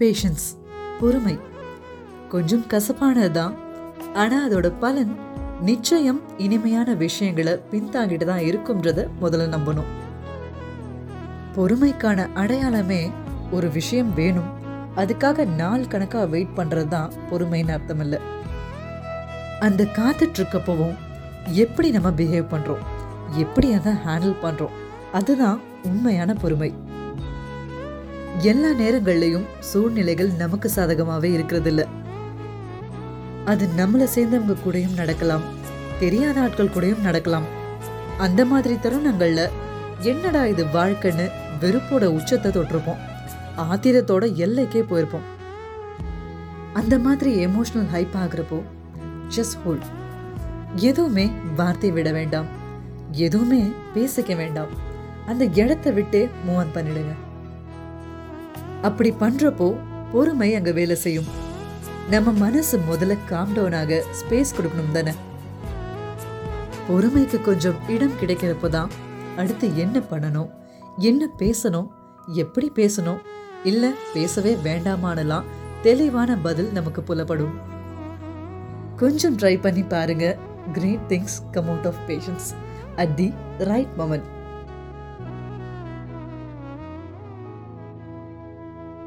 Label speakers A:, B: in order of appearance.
A: Patience பொறுமை. கொஞ்சம் கசப்பானது தான் ஆனால் அதோட பலன் நிச்சயம் இனிமையான விஷயங்களை பின்தாங்கிட்டு தான் இருக்கும்ன்றத முதல்ல நம்பணும். பொறுமைக்கான அடையாளமே ஒரு விஷயம் வேணும். அதுக்காக நாள் கணக்காக வெயிட் பண்ணுறது தான் பொறுமைன்னு அர்த்தம் இல்லை அந்த காத்துட்ருக்கப்பவும் எப்படி நம்ம பிஹேவ் பண்ணுறோம் எப்படி அதை ஹேண்டில் பண்ணுறோம் அதுதான் உண்மையான பொறுமை. எல்லா நேரங்கள்லையும் சூழ்நிலைகள் நமக்கு சாதகமாகவே இருக்கிறதில்ல. அது நம்மளை சேர்ந்தவங்க கூடயும் நடக்கலாம் தெரியாத ஆட்கள் கூடயும் நடக்கலாம். அந்த மாதிரி தருணங்கள்ல என்னடா இது வாழ்க்கைன்னு வெறுப்போட உச்சத்தை தொட்டிருப்போம். ஆத்திரத்தோட எல்லைக்கே போயிருப்போம். அந்த மாதிரி எமோஷனல் ஹைப் ஆகுறப்போ ஜஸ்ட் ஹோல்ட் எதுவுமே வார்த்தை விட வேண்டாம். எதுவுமே பேசிக்க வேண்டாம். அந்த இடத்தை விட்டு மூவ் ஆன் பண்ணிடுங்க. அப்படி பண்றப்போ பொறுமை அங்க வேலை செய்யும். நம்ம மனசு முதல்ல காம் ஸ்பேஸ் கொடுக்கணும் தானே. பொறுமைக்கு கொஞ்சம் இடம் கிடைக்கிறப்போ தான் அடுத்து என்ன பண்ணணும் என்ன பேசணும் எப்படி பேசணும் இல்ல பேசவே வேண்டாமானலாம் தெளிவான பதில் நமக்கு புலப்படும். கொஞ்சம் ட்ரை பண்ணி பாருங்க. Great things come out of patience at the right moment